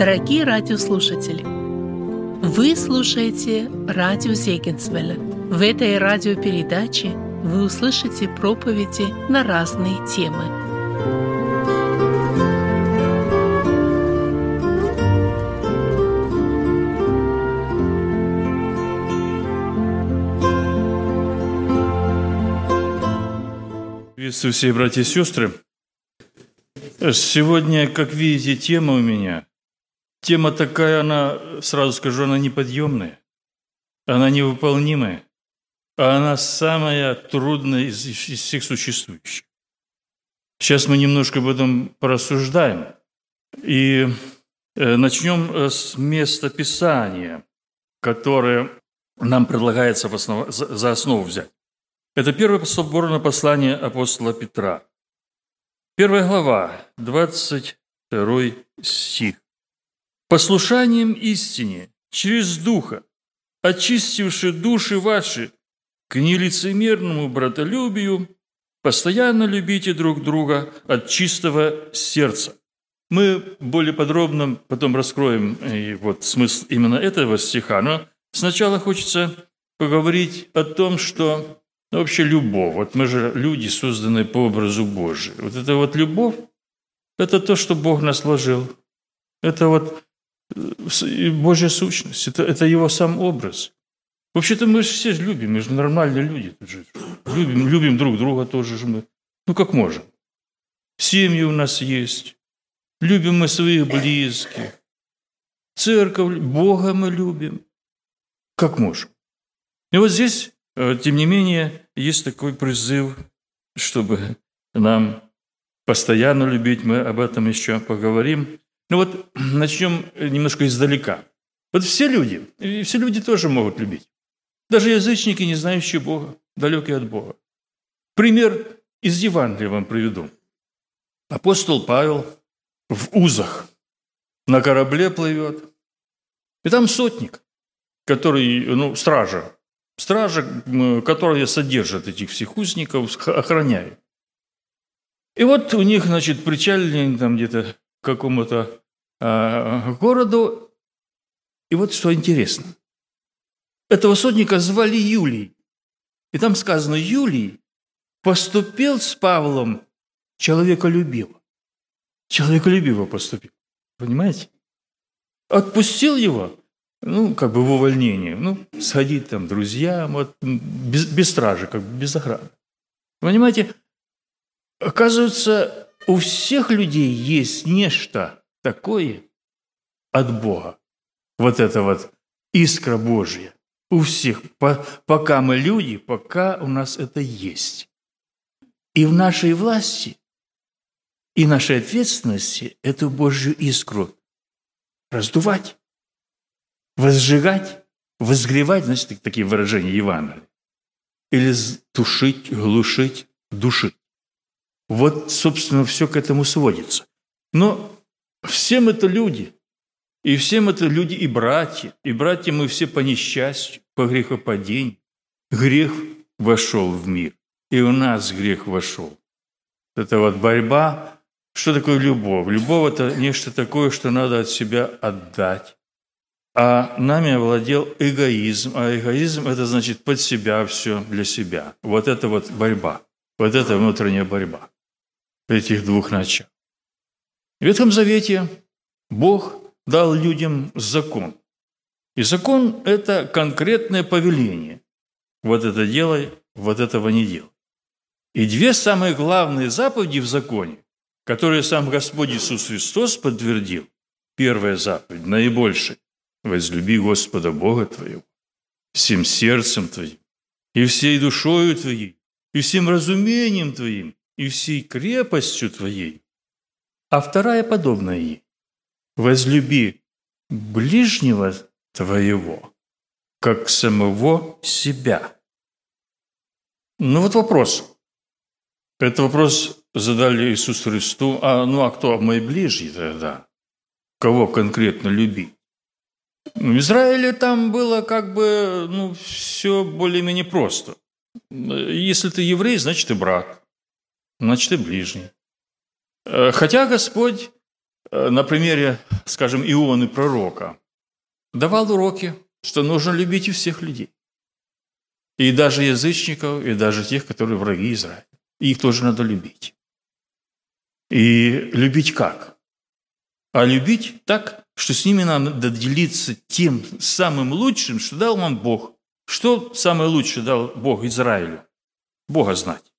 Дорогие радиослушатели, вы слушаете радио Зегенсвелля. В этой радиопередаче вы услышите проповеди на разные темы. Приветствую всех братья и сестры. Сегодня, как видите, тема у меня. Тема такая, она, сразу скажу, она неподъемная. Она невыполнимая. А она самая трудная из, из всех существующих. Сейчас мы немножко об этом порассуждаем. И э, начнем э, с места Писания, которое нам предлагается в основ... за основу взять. Это первое соборное послание апостола Петра. Первая глава, 22 стих. «Послушанием истине, через Духа, очистивши души ваши к нелицемерному братолюбию, постоянно любите друг друга от чистого сердца». Мы более подробно потом раскроем и вот смысл именно этого стиха, но сначала хочется поговорить о том, что ну, вообще любовь. Вот мы же люди, созданные по образу Божию. Вот это вот любовь, это то, что Бог нас вложил. Это вот э, Божья сущность, это, это Его сам образ. Вообще-то мы же все любим, мы же нормальные люди. Же. Любим, любим друг друга тоже же мы. Ну, как можем. Семьи у нас есть. Любим мы своих близких. Церковь, Бога мы любим. Как можем. И вот здесь Э, тем не менее, есть такой призыв, чтобы нам постоянно любить, мы об этом еще поговорим. Ну вот начнем немножко издалека. Вот все люди, и все люди тоже могут любить. Даже язычники, не знающие Бога, далекие от Бога. Пример из Евангелия вам приведу. Апостол Павел в узах на корабле плывет. И там сотник, который, ну, стража, Стража, которая содержит этих всех узников, охраняет. И вот у них, значит, причалили там где-то к какому-то э, городу. И вот что интересно. Этого сотника звали Юлий. И там сказано, Юлий поступил с Павлом человеколюбиво. Человеколюбиво поступил. Понимаете? Отпустил его ну, как бы в увольнении, ну, сходить там друзьям, вот, без, без стражи, как бы без охраны. Понимаете, оказывается, у всех людей есть нечто такое от Бога. Вот это вот искра Божья. У всех. По, пока мы люди, пока у нас это есть. И в нашей власти, и нашей ответственности эту Божью искру раздувать возжигать, возгревать, значит, такие выражения Евангелия. Или тушить, глушить, душить. Вот, собственно, все к этому сводится. Но всем это люди. И всем это люди и братья. И братья мы все по несчастью, по грехопадению. Грех вошел в мир. И у нас грех вошел. Это вот борьба. Что такое любовь? Любовь – это нечто такое, что надо от себя отдать а нами овладел эгоизм. А эгоизм – это значит под себя все для себя. Вот это вот борьба. Вот это внутренняя борьба этих двух начал. В Ветхом Завете Бог дал людям закон. И закон – это конкретное повеление. Вот это делай, вот этого не делай. И две самые главные заповеди в законе, которые сам Господь Иисус Христос подтвердил. Первая заповедь, наибольшая возлюби Господа Бога твоего всем сердцем твоим, и всей душою твоей, и всем разумением твоим, и всей крепостью твоей. А вторая подобная ей – возлюби ближнего твоего, как самого себя. Ну вот вопрос. Это вопрос задали Иисусу Христу. А, ну а кто мои ближние тогда? Кого конкретно любить? В Израиле там было как бы ну, все более-менее просто. Если ты еврей, значит, ты брат, значит, ты ближний. Хотя Господь э, на примере, скажем, Ионы пророка, давал уроки, что нужно любить и всех людей. И даже язычников, и даже тех, которые враги Израиля. И их тоже надо любить. И любить как? А любить так, что с ними надо делиться тем самым лучшим, что дал вам Бог. Что самое лучшее дал Бог Израилю? Бога знать.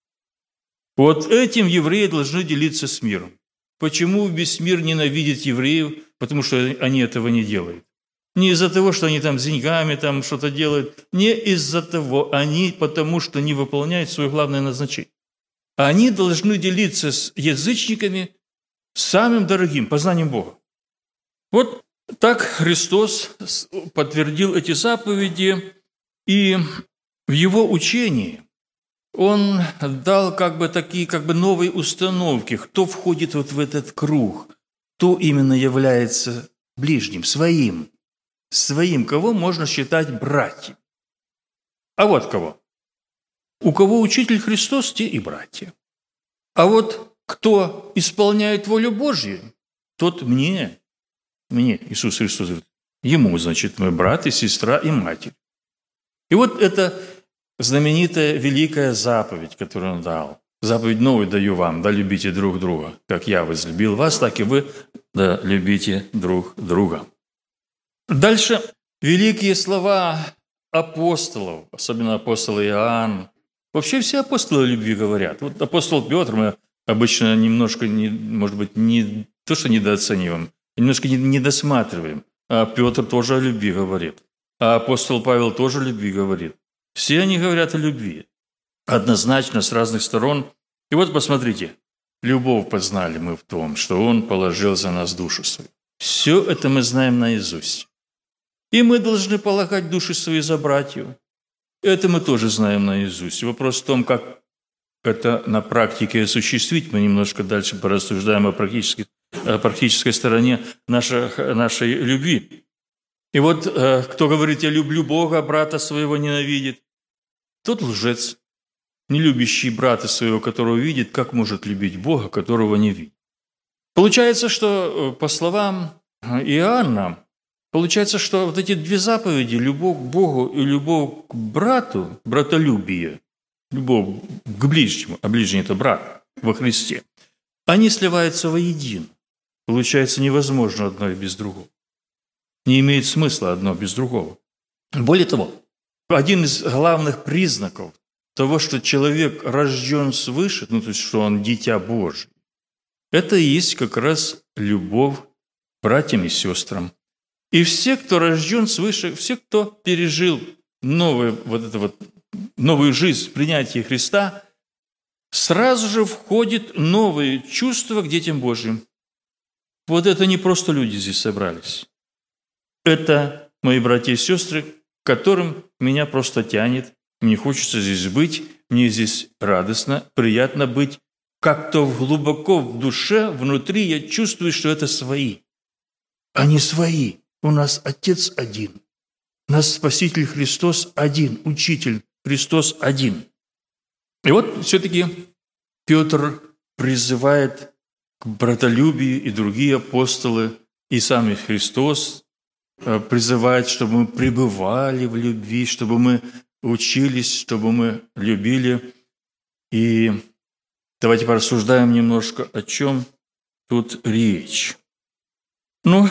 Вот этим евреи должны делиться с миром. Почему весь мир ненавидит евреев? Потому что они этого не делают. Не из-за того, что они там с деньгами там что-то делают. Не из-за того. Они потому, что не выполняют свое главное назначение. Они должны делиться с язычниками самым дорогим, познанием Бога. Вот так Христос подтвердил эти заповеди, и в его учении он дал как бы такие как бы новые установки, кто входит вот в этот круг, кто именно является ближним, своим, своим, кого можно считать братьям. А вот кого. У кого учитель Христос, те и братья. А вот кто исполняет волю Божью, тот мне, мне, Иисус Христос говорит, ему, значит, мой брат и сестра и матерь. И вот это знаменитая великая заповедь, которую он дал. Заповедь новую даю вам, да любите друг друга. Как я возлюбил вас, так и вы да любите друг друга. Дальше великие слова апостолов, особенно апостол Иоанн. Вообще все апостолы любви говорят. Вот апостол Петр мы обычно немножко, не, может быть, не то, что недооцениваем, немножко не, не досматриваем. А Петр тоже о любви говорит. А апостол Павел тоже о любви говорит. Все они говорят о любви. Однозначно, с разных сторон. И вот посмотрите, любовь познали мы в том, что Он положил за нас душу свою. Все это мы знаем наизусть. И мы должны полагать души свои за братьев. Это мы тоже знаем наизусть. Вопрос в том, как это на практике осуществить. Мы немножко дальше порассуждаем о практической, о практической стороне нашей, нашей любви. И вот э, кто говорит, я люблю Бога, брата своего ненавидит, тот лжец, не любящий брата своего, которого видит, как может любить Бога, которого не видит. Получается, что э, по словам Иоанна, получается, что вот эти две заповеди, любовь к Богу и любовь к брату, братолюбие, любовь к ближнему, а ближний – это брат во Христе, они сливаются воедино. Получается, невозможно одно и без другого не имеет смысла одно без другого. Более того, один из главных признаков того, что человек рожден свыше, ну то есть что он дитя Божий, это и есть как раз любовь братьям и сестрам. И все, кто рожден свыше, все, кто пережил новую, вот это вот, новую жизнь, принятие Христа, сразу же входит новые чувства к детям Божьим. Вот это не просто люди здесь собрались. Это мои братья и сестры, которым меня просто тянет. Мне хочется здесь быть, мне здесь радостно, приятно быть. Как-то глубоко в душе, внутри я чувствую, что это свои. Они свои. У нас Отец один. У нас Спаситель Христос один, Учитель Христос один. И вот все-таки Петр призывает к братолюбию и другие апостолы, и сам Христос призывает, чтобы мы пребывали в любви, чтобы мы учились, чтобы мы любили. И давайте порассуждаем немножко, о чем тут речь. Ну,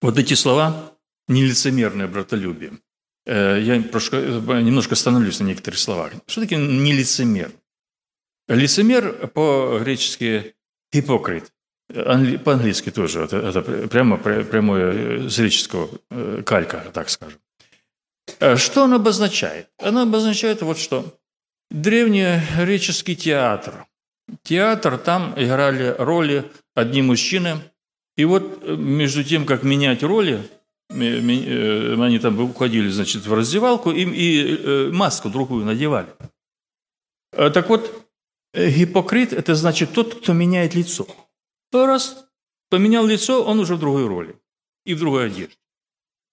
вот эти слова – нелицемерное братолюбие. Э, я немножко остановлюсь на некоторых словах. Что такое нелицемер? Лицемер по-гречески – гипокрит. По-английски тоже, это, это прямо прямое с греческого э, калька, так скажем. Э, что оно обозначает? Оно обозначает вот что. Древнегреческий театр. Театр, там играли роли одни мужчины. И вот э, между тем, как менять роли, они там уходили, значит, в раздевалку им и маску другую надевали. Так вот, гипокрит – это значит тот, кто меняет лицо – то раз поменял лицо, он уже в другой роли и в другой одежде.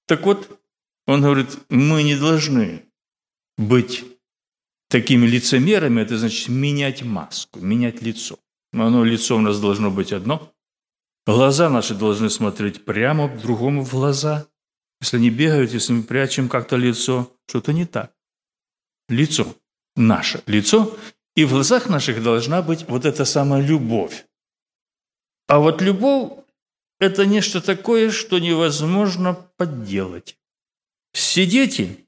Так вот, он говорит, мы не должны быть такими лицемерами, это значит менять маску, менять лицо. Оно лицо у нас должно быть одно, Глаза наши должны смотреть прямо другому в глаза. Если они бегают, если мы прячем как-то лицо, что-то не так. Лицо. Наше лицо. И в глазах наших должна быть вот эта самая любовь. А вот любовь – это нечто такое, что невозможно подделать. Все дети,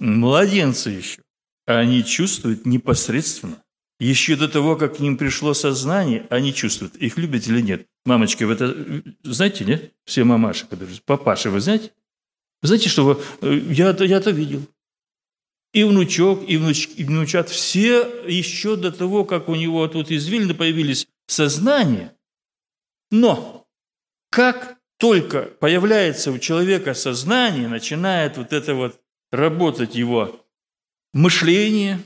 младенцы еще, они чувствуют непосредственно. Еще до того, как к ним пришло сознание, они чувствуют, их любят или нет. Мамочки, вы это знаете, нет? Все мамаши, папаши, вы знаете? Знаете, что вы, э, я, я это видел. И внучок, и, внуч, и внучат, все еще до того, как у него тут из Вильны появились сознания. Но как только появляется у человека сознание, начинает вот это вот работать его мышление,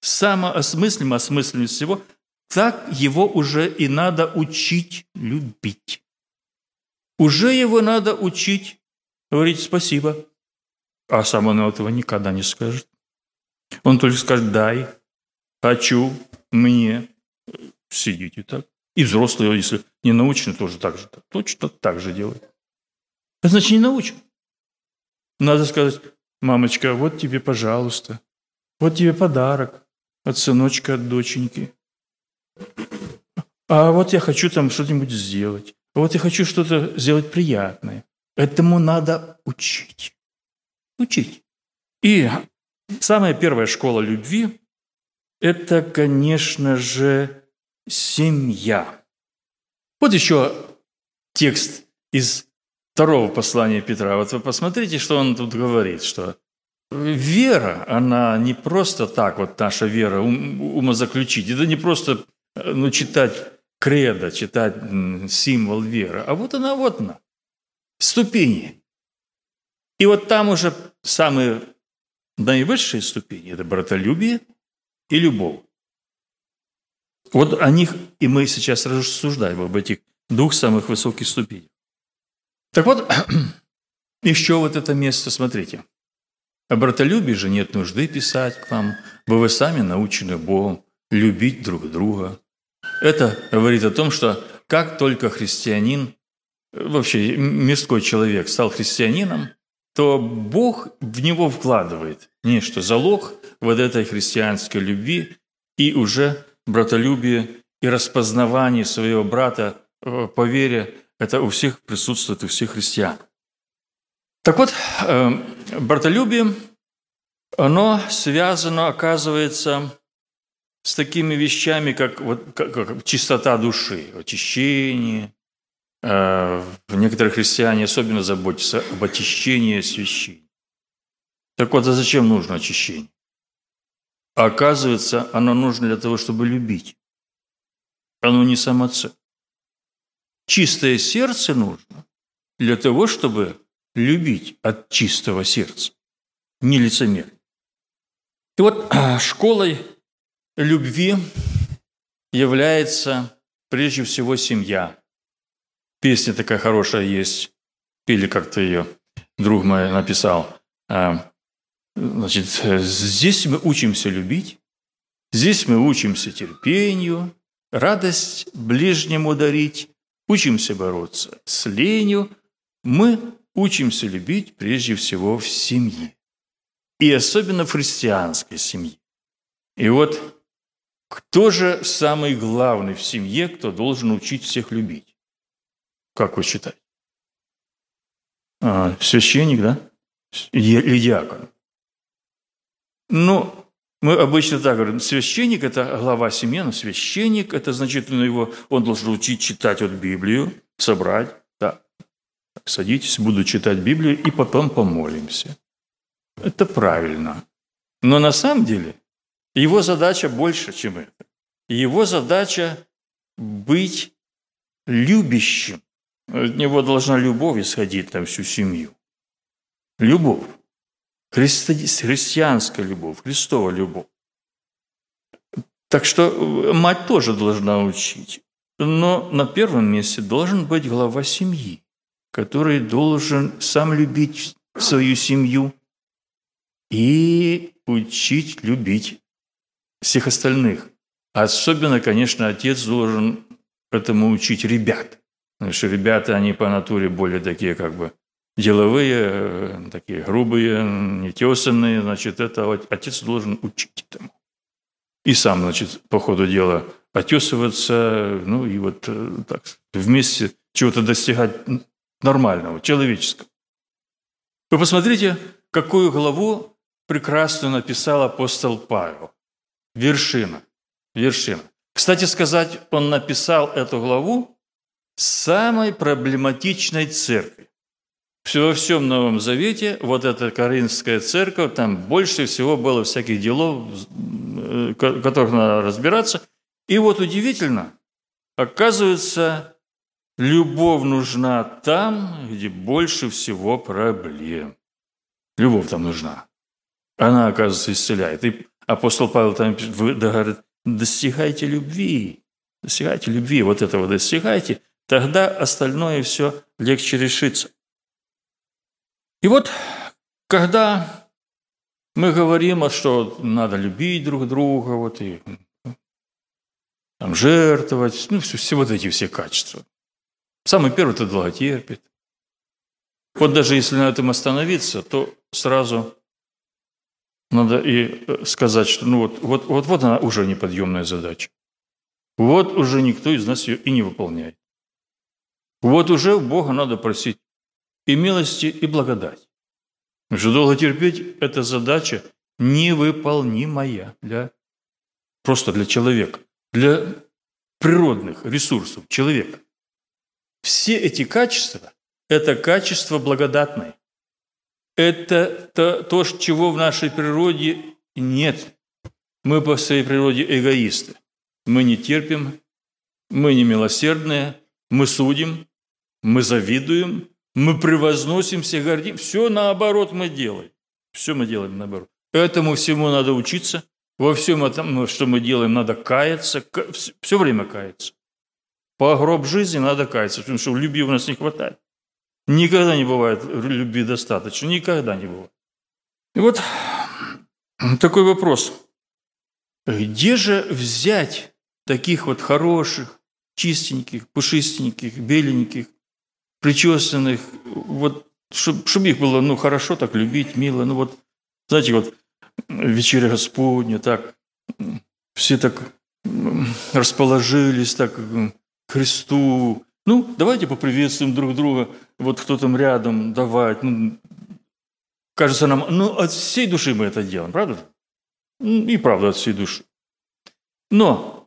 самоосмыслим, осмысленность всего, так его уже и надо учить любить. Уже его надо учить говорить спасибо. А сам он этого никогда не скажет. Он только скажет «дай», «хочу», «мне». Сидите так. И взрослые, если не научены, тоже так же. Точно так же делают. Это значит, не научен. Надо сказать, мамочка, вот тебе, пожалуйста, вот тебе подарок от сыночка, от доченьки. А вот я хочу там что-нибудь сделать. А вот я хочу что-то сделать приятное. Этому надо учить. Учить. И самая первая школа любви – это, конечно же, семья. Вот еще текст из второго послания Петра. Вот вы посмотрите, что он тут говорит, что вера, она не просто так, вот наша вера, ум, умозаключить. Это не просто ну, читать кредо, читать символ веры, а вот она, вот она, ступени. И вот там уже самые наивысшие ступени – это братолюбие и любовь. Вот о них и мы сейчас рассуждаем, об этих двух самых высоких ступенях. Так вот, еще вот это место, смотрите. О братолюбии же нет нужды писать к вам, вы вы сами научены Богом любить друг друга. Это говорит о том, что как только христианин, вообще мирской человек стал христианином, то Бог в него вкладывает нечто, залог вот этой христианской любви и уже братолюбие и распознавание своего брата э, по вере, это у всех присутствует, у всех христиан. Так вот, э, братолюбие, оно связано, оказывается, с такими вещами, как, вот, как, как чистота души, очищение. Э, некоторые христиане особенно заботятся об очищении священника. Так вот, а зачем нужно очищение? А оказывается, оно нужно для того, чтобы любить. Оно не самоцель. Чистое сердце нужно для того, чтобы любить от чистого сердца, не лицемер. И вот школой любви является прежде всего семья. Песня такая хорошая есть, пели как-то ее, друг мой написал. Значит, здесь мы учимся любить, здесь мы учимся терпению, радость ближнему дарить, учимся бороться с ленью, мы учимся любить прежде всего в семье. И особенно в христианской семье. И вот кто же самый главный в семье, кто должен учить всех любить? Как вы считаете? А, священник, да? Или диакон? Ну, мы обычно так говорим, священник – это глава семьи, но священник – это значит, ну, его, он должен учить читать вот Библию, собрать. Да. Садитесь, буду читать Библию, и потом помолимся. Это правильно. Но на самом деле его задача больше, чем это. Его задача быть любящим. От него должна любовь исходить на всю семью. Любовь. Христи... Христианская любовь, Христова любовь. Так что э, мать тоже должна учить. Но на первом месте должен быть глава семьи, который должен сам любить свою семью и учить любить всех остальных. Особенно, конечно, отец должен этому учить ребят. Потому что ребята, они по натуре более такие как бы деловые, э, такие грубые, нетесанные. Значит, это отец должен учить этому. И сам, значит, по ходу дела отесываться, ну и вот э, так вместе чего-то достигать нормального, человеческого. Вы посмотрите, какую главу прекрасно написал апостол Павел. Вершина. Вершина. Кстати сказать, он написал эту главу самой проблематичной церкви. Во всем Новом Завете, вот эта Коринфская церковь, там больше всего было всяких делов, э, которых надо разбираться. И вот удивительно, оказывается, любовь нужна там, где больше всего проблем. Любовь там нужна. Она, оказывается, исцеляет. И апостол Павел там говорит, достигайте любви, достигайте любви, вот этого достигайте, тогда остальное все легче решится. И вот, когда мы говорим, что надо любить друг друга, вот и там, жертвовать, ну, все, все вот эти все качества. Самый первый – это долготерпит. Вот даже если на этом остановиться, то сразу надо и э, сказать, что ну вот, вот, вот, вот она уже неподъемная задача. Вот уже никто из нас ее и не выполняет. Вот уже у Бога надо просить и милости, и благодать. Что долго терпеть – это задача невыполнимая для, просто для человека, для природных ресурсов человека. Все эти качества – это качества благодатные это то, то, чего в нашей природе нет. Мы по своей природе эгоисты. Мы не терпим, мы не милосердные, мы судим, мы завидуем, мы превозносимся, гордим. Все наоборот мы делаем. Все мы делаем наоборот. Этому всему надо учиться. Во всем этом, ну, что мы делаем, надо каяться. Все время каяться. По гроб жизни надо каяться, потому что любви у нас не хватает. Никогда не бывает любви достаточно, никогда не бывает. И вот такой вопрос. Где же взять таких вот хороших, чистеньких, пушистеньких, беленьких, причесанных, вот, чтобы чтоб их было, ну, хорошо так любить, мило, ну, вот, знаете, вот, вечеря Господня, так, все так расположились так к Христу, ну, давайте поприветствуем друг друга, вот кто там рядом, давать. Ну, кажется нам, ну, от всей души мы это делаем, правда? И правда, от всей души. Но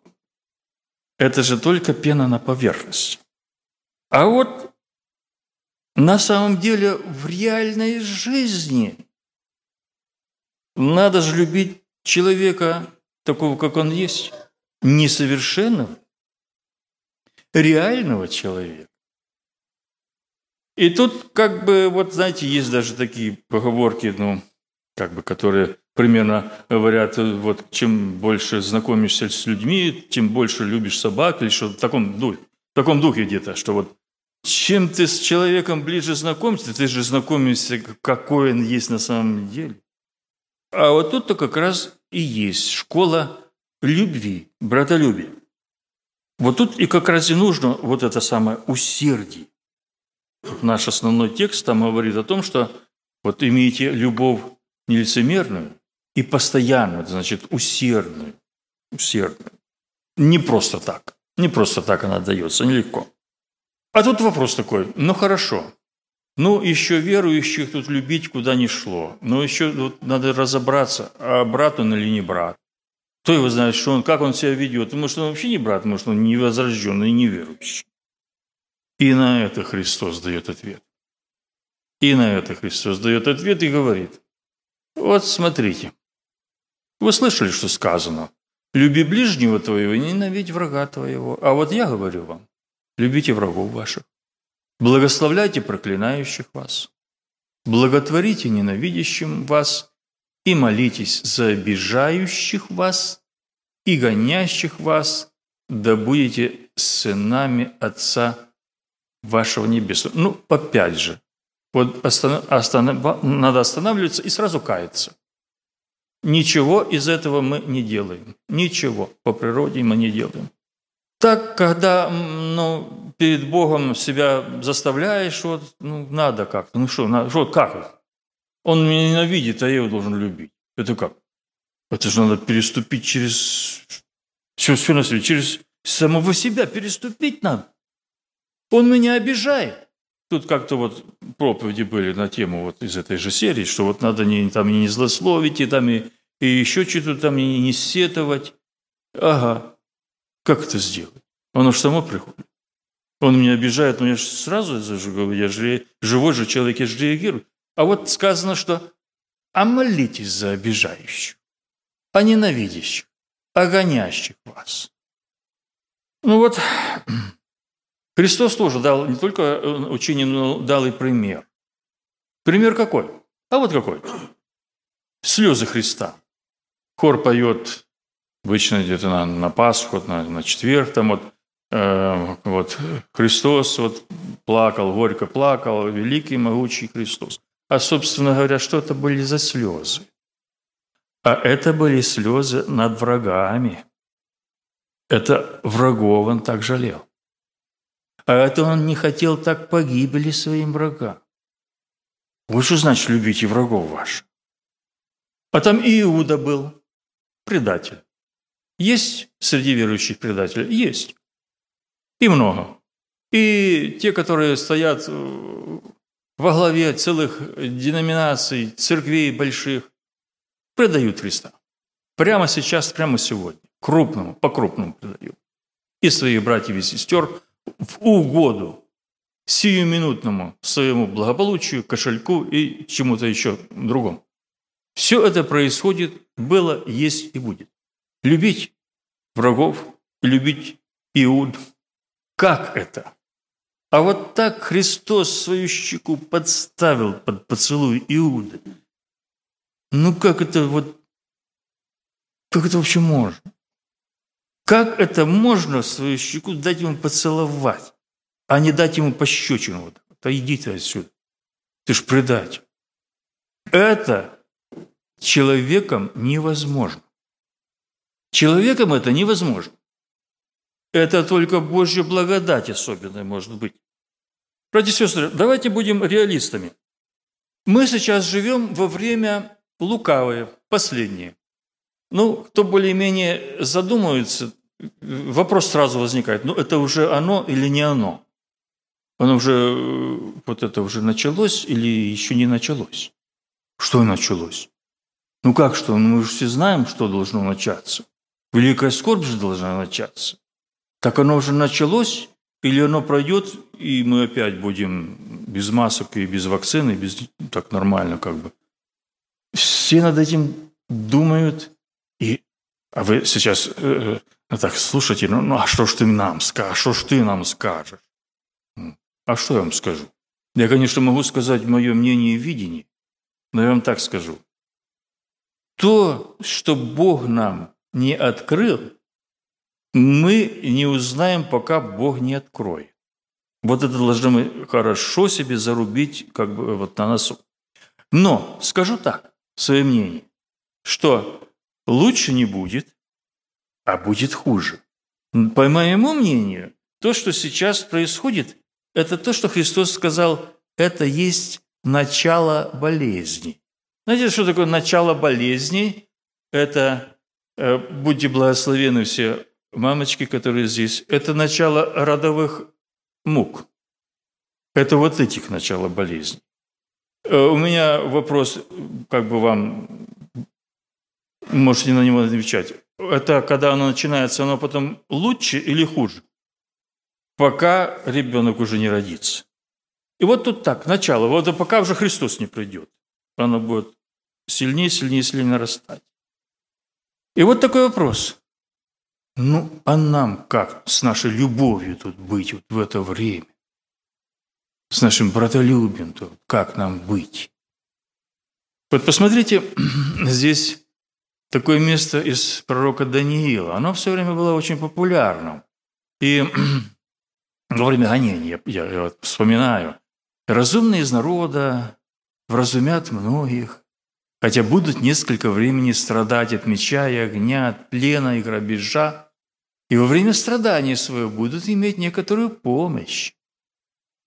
это же только пена на поверхности. А вот на самом деле в реальной жизни надо же любить человека такого, как он есть, несовершенного, реального человека. И тут, как бы, вот знаете, есть даже такие поговорки, ну, как бы, которые примерно говорят, вот чем больше знакомишься с людьми, тем больше любишь собак, или что в таком духе, в таком духе где-то, что вот чем ты с человеком ближе знакомишься, ты же знакомишься, какой он есть на самом деле. А вот тут-то как раз и есть школа любви, братолюбия. Вот тут и как раз и нужно вот это самое усердие. Наш основной текст там говорит о том, что вот имеете любовь нелицемерную и постоянную, это значит усердную, усердную. Не просто так, не просто так она дается, нелегко. А тут вопрос такой, ну хорошо, ну еще верующих тут любить куда ни шло, но еще вот надо разобраться, а брат он или не брат. Кто его знает, что он, как он себя ведет? Может, он вообще не брат, может, он не возрожденный, и неверующий. И на это Христос дает ответ. И на это Христос дает ответ и говорит, вот смотрите, вы слышали, что сказано, люби ближнего твоего, ненавидь врага твоего. А вот я говорю вам, любите врагов ваших, благословляйте проклинающих вас, благотворите ненавидящим вас и молитесь за обижающих вас и гонящих вас, да будете сынами Отца вашего Небесного. Ну, опять же, вот останов, останов, надо останавливаться и сразу каяться. Ничего из этого мы не делаем. Ничего по природе мы не делаем. Так, когда ну, перед Богом себя заставляешь, вот, ну, надо как-то. Ну что, на, что как? Он меня ненавидит, а я его должен любить. Это как? Это же надо переступить через все, все на свете, через самого себя переступить надо. Он меня обижает. Тут как-то вот проповеди были на тему вот из этой же серии, что вот надо не, там, не злословить, и, там, и, и еще что-то там не, не сетовать. Ага, как это сделать? Оно же само приходит. Он меня обижает, но я же сразу говорю, я же живой же человек, я же реагирую. А вот сказано, что «а молитесь за обижающих, а ненавидящих, а гонящих вас». Ну вот, Христос тоже дал не только э, учение, но дал и пример. Пример какой? А вот какой. Слезы Христа. Хор поет обычно где-то на, на Пасху, на, на четверг, там вот, э, вот Христос вот плакал, горько плакал, великий, могучий Христос. А, собственно говоря, что это были за слезы? А это были слезы над врагами. Это врагов он так жалел. А это он не хотел так погибели своим врагам. Вот что значит любите врагов ваших. А там Иуда был, предатель. Есть среди верующих предателей? Есть. И много. И те, которые стоят э, во главе целых деноминаций, церквей больших, предают Христа. Прямо сейчас, прямо сегодня. Крупному, по-крупному предают. И своих братьев и сестер в угоду сиюминутному своему благополучию, кошельку и чему-то еще другому. Все это происходит, было, есть и будет. Любить врагов, любить Иуд. Как это? А вот так Христос свою щеку подставил под поцелуй Иуды. Ну как это вот, как это вообще можно? Как это можно свою щеку дать ему поцеловать, а не дать ему пощечину? Вот, да иди ты отсюда. Ты ж предатель. Это человеком невозможно. Человеком это невозможно. Это только Божья благодать особенная может быть. Братья и сестры, давайте будем реалистами. Мы сейчас живем во время лукавое, последнее. Ну, кто более-менее задумывается, вопрос сразу возникает, ну это уже оно или не оно? Оно уже, вот это уже началось или еще не началось? Что началось? Ну как что? Ну, мы же все знаем, что должно начаться. Великая скорбь же должна начаться. Так оно уже началось, или оно пройдет, и мы опять будем без масок и без вакцины, без так нормально как бы. Все над этим думают, и а вы сейчас э, э, так слушайте, ну, ну а что ж ты нам скажешь, что ж ты нам скажешь? А что я вам скажу? Я, конечно, могу сказать мое мнение и видение, но я вам так скажу. То, что Бог нам не открыл, мы не узнаем, пока Бог не откроет. Вот это должны мы хорошо себе зарубить как бы вот на носу. Но скажу так, свое мнение, что лучше не будет, а будет хуже. По моему мнению, то, что сейчас происходит, это то, что Христос сказал, это есть начало болезни. Знаете, что такое начало болезни? Это, будьте благословены все мамочки, которые здесь, это начало родовых мук. Это вот этих начало болезни. Э, у меня вопрос, как бы вам, можете на него отвечать. Это когда оно начинается, оно потом лучше или хуже? Пока ребенок уже не родится. И вот тут так, начало, вот пока уже Христос не придет. Оно будет сильнее, сильнее, сильнее нарастать. И вот такой вопрос. Ну, а нам как с нашей любовью тут быть вот в это время? С нашим братолюбием тут как нам быть? Вот посмотрите, здесь такое место из пророка Даниила. Оно все время было очень популярным. И во время гонения, я, я вот вспоминаю, разумные из народа вразумят многих, хотя будут несколько времени страдать от меча и огня, от плена и грабежа. и во время страдания своего будут иметь некоторую помощь.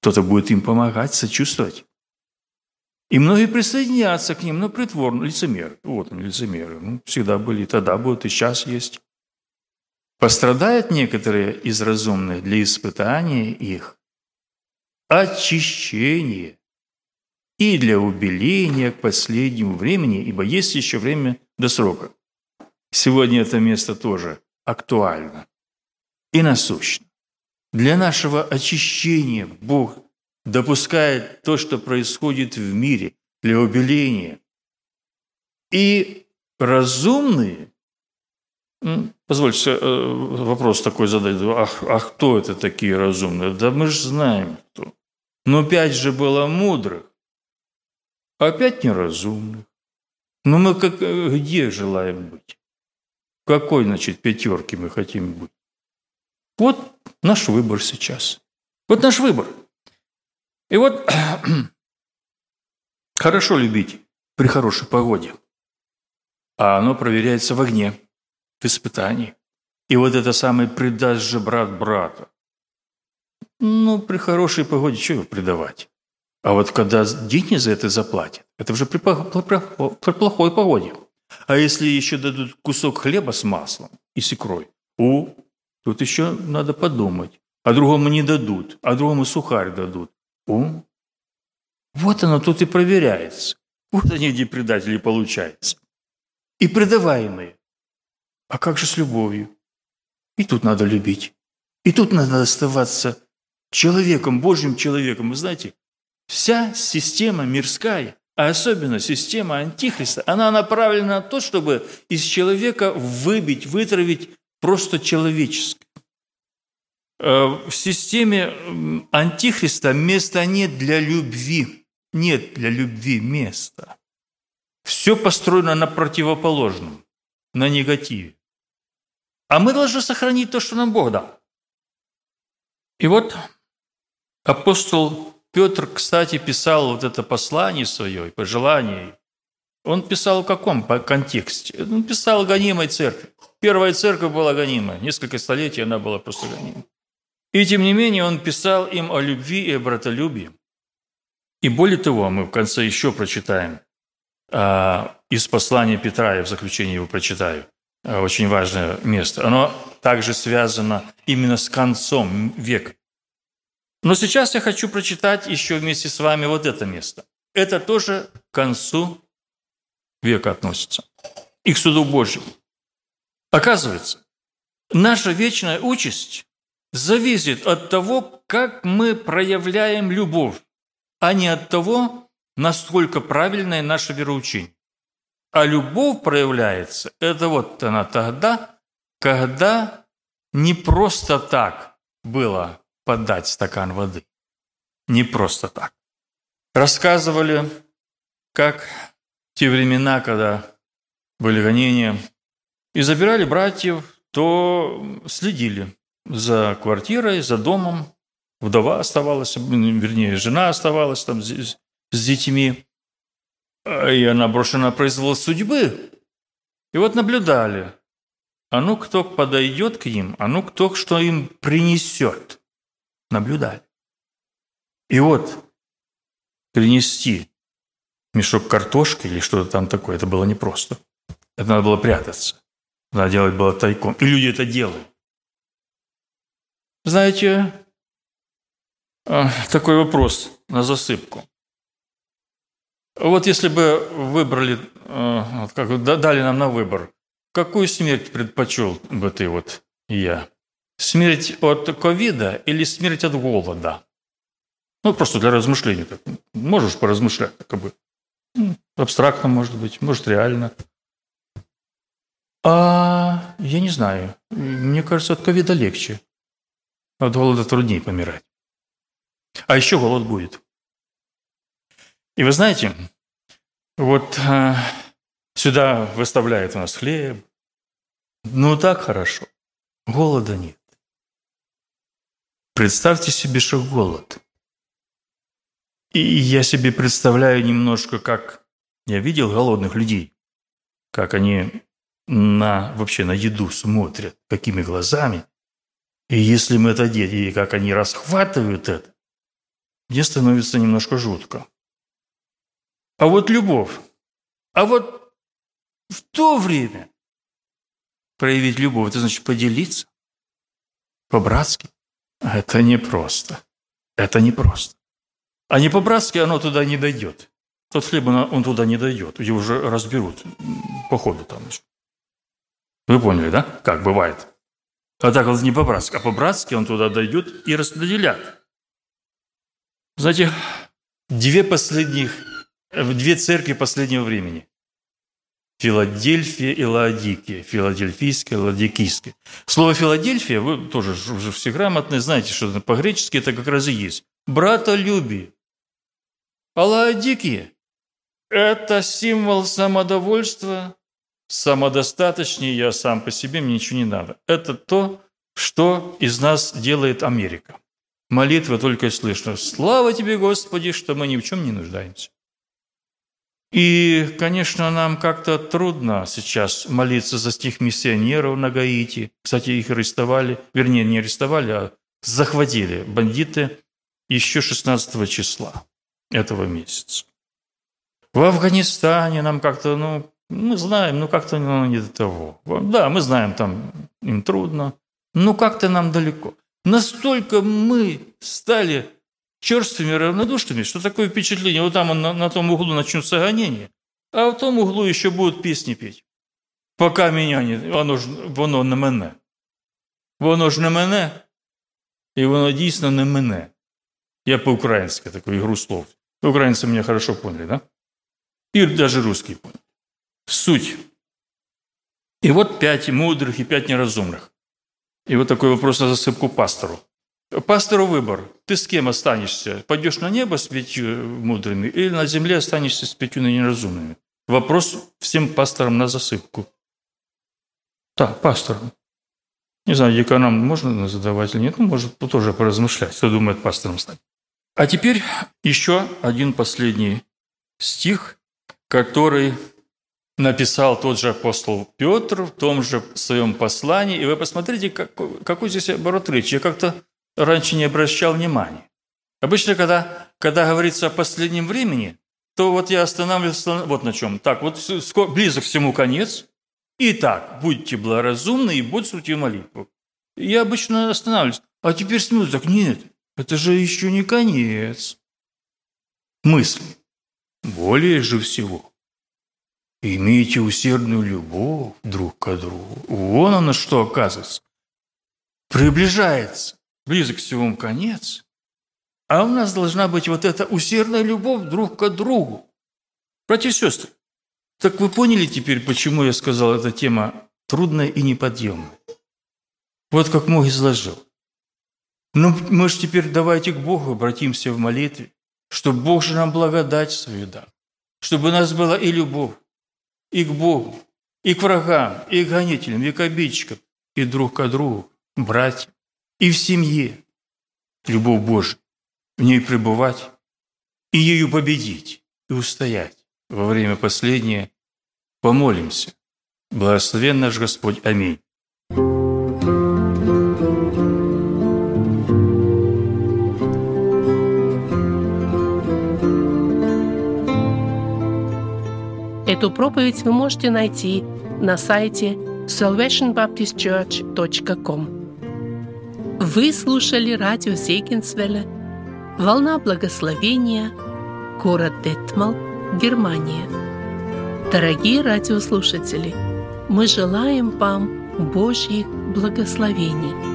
Кто-то будет им помогать, сочувствовать. И многие присоединятся к ним, но притворно, лицемеры. Вот они, лицемеры. Ну, всегда были, и тогда будут, и сейчас есть. Пострадают некоторые из разумных для испытания их, очищения и для убеления к последнему времени, ибо есть еще время до срока. Сегодня это место тоже актуально и насущно. Для нашего очищения Бог допускает то, что происходит в мире, для убеления. И разумные, позвольте э, вопрос такой задать, а, а кто это такие разумные? Да мы же знаем кто. Но пять же было мудрых, а пять неразумных. Но мы как, э, где желаем быть? В какой, значит, пятерке мы хотим быть? Вот наш выбор сейчас. Вот наш выбор. И вот хорошо любить при хорошей погоде, а оно проверяется в огне, в испытании. И вот это самое «предаст же брат брата». Ну, при хорошей погоде что его предавать? А вот когда деньги за это заплатят, это уже при, плохой погоде. А если еще дадут кусок хлеба с маслом и с икрой, у, тут еще надо подумать. А другому не дадут, а другому сухарь дадут. У, вот оно тут и проверяется. Вот они, где предатели получаются. И предаваемые. А как же с любовью? И тут надо любить. И тут надо оставаться человеком, Божьим человеком. Вы знаете, вся система мирская, а особенно система Антихриста, она направлена на то, чтобы из человека выбить, вытравить просто человеческое. Э, в системе Антихриста места нет для любви. Нет для любви места. Все построено на противоположном, на негативе. А мы должны сохранить то, что нам Бог дал. И вот апостол Петр, кстати, писал вот это послание свое, пожелание. Он писал в каком контексте? Он писал гонимой церкви. Первая церковь была гонимая. Несколько столетий она была просто гонимой. И тем не менее он писал им о любви и о братолюбии. И более того, мы в конце еще прочитаем а, из послания Петра, я в заключение его прочитаю, а, очень важное место. Оно также связано именно с концом века. Но сейчас я хочу прочитать еще вместе с вами вот это место. Это тоже к концу века относится. И к суду Божьему. Оказывается, наша вечная участь зависит от того, как мы проявляем любовь, а не от того, насколько правильное наше вероучение. А любовь проявляется, это вот она тогда, когда не просто так было подать стакан воды. Не просто так. Рассказывали, как в те времена, когда были гонения, и забирали братьев, то следили за квартирой, за домом. Вдова оставалась, вернее, жена оставалась там с, детьми. И она брошена на произвол судьбы. И вот наблюдали. А ну, кто подойдет к ним, а ну, кто что им принесет. Наблюдали. И вот принести мешок картошки или что-то там такое, это было непросто. Это надо было прятаться. Надо делать было тайком. И люди это делают. Знаете, а, такой вопрос на засыпку. Вот если бы выбрали, а, как дали нам на выбор, какую смерть предпочел бы ты вот я? Смерть от ковида или смерть от голода? Ну, просто для размышления. Так. Можешь поразмышлять, как бы. Абстрактно, может быть, может, реально. А я не знаю. Мне кажется, от ковида легче. От голода труднее помирать. А еще голод будет. И вы знаете, вот э, сюда выставляют у нас хлеб. Ну так хорошо. Голода нет. Представьте себе, что голод. И я себе представляю немножко, как я видел голодных людей, как они на, вообще на еду смотрят, какими глазами – И если мы это делаем, и как они расхватывают это, мне становится немножко жутко. А вот любовь. А вот в то время проявить любовь, это значит поделиться по-братски. Это непросто. Это непросто. А не по-братски оно туда не дойдет. Тот хлеб, он туда не дойдет. Его уже разберут по ходу там. Вы поняли, да? Как бывает. А так вот не по-братски, а по-братски он туда дойдет и распределят. Знаете, две последних, две церкви последнего времени. Филадельфия и Лаодикия. Филадельфийская, Ладикийская. Слово Филадельфия, вы тоже уже все грамотные, знаете, что по-гречески это как раз и есть. Братолюбие. А Лаодикия – это символ самодовольства, самодостаточнее, я сам по себе, мне ничего не надо. Это то, что из нас делает Америка. Молитва только и слышно. Слава тебе, Господи, что мы ни в чем не нуждаемся. И, конечно, нам как-то трудно сейчас молиться за стих миссионеров на Гаити. Кстати, их арестовали, вернее, не арестовали, а захватили бандиты еще 16 числа этого месяца. В Афганистане нам как-то, ну, мы знаем, ну как-то ну, не до того. Да, мы знаем, там им трудно, но как-то нам далеко. Настолько мы стали черствыми, равнодушными, что такое впечатление, вот там на, на том углу начнутся гонения, а в том углу еще будут песни петь. Пока меня не... Воно ж воно не мене. Воно ж не мене, і воно дійсно не мене. Я по-украински такую игру слов. Украинцы меня хорошо поняли, да? И даже русские поняли суть. И вот пять мудрых и пять неразумных. И вот такой вопрос на засыпку пастору. Пастору выбор. Ты с кем останешься? Пойдешь на небо с пятью мудрыми или на земле останешься с пятью неразумными? Вопрос всем пасторам на засыпку. Да, пасторам. Не знаю, деканам можно задавать или нет, ну, может тоже поразмышлять, кто думает пастором стать. А теперь еще один последний стих, который написал тот же апостол Петр в том же своем послании. И вы посмотрите, как, какой здесь оборот речи. Я как-то раньше не обращал внимания. Обычно, когда, когда говорится о последнем времени, то вот я останавливаюсь вот на чем. Так, вот близок всему конец. Итак, будьте благоразумны и будьте молитву. Я обычно останавливаюсь. А теперь смотрю, так нет, это же еще не конец. Мысль. Более же всего – Имейте усердную любовь друг к другу. Вон оно что оказывается. Приближается. Близок всего конец. А у нас должна быть вот эта усердная любовь друг к другу. Братья и сестры, так вы поняли теперь, почему я сказал, эта тема трудная и неподъемная? Вот как мог изложил. Ну, мы же теперь давайте к Богу обратимся в молитве, чтобы Бог же нам благодать свою дал, чтобы у нас была и любовь, и к Богу, и к врагам, и к гонителям, и к обидчикам, и друг к другу, братьям, и в семье. Любовь Божия, в ней пребывать и ею победить, и устоять. Во время последнее помолимся. Благословен наш Господь. Аминь. Эту проповедь вы можете найти на сайте salvationbaptistchurch.com. Вы слушали радио Зегенсвелля «Волна благословения», город Детмал, Германия. Дорогие радиослушатели, мы желаем вам Божьих благословений –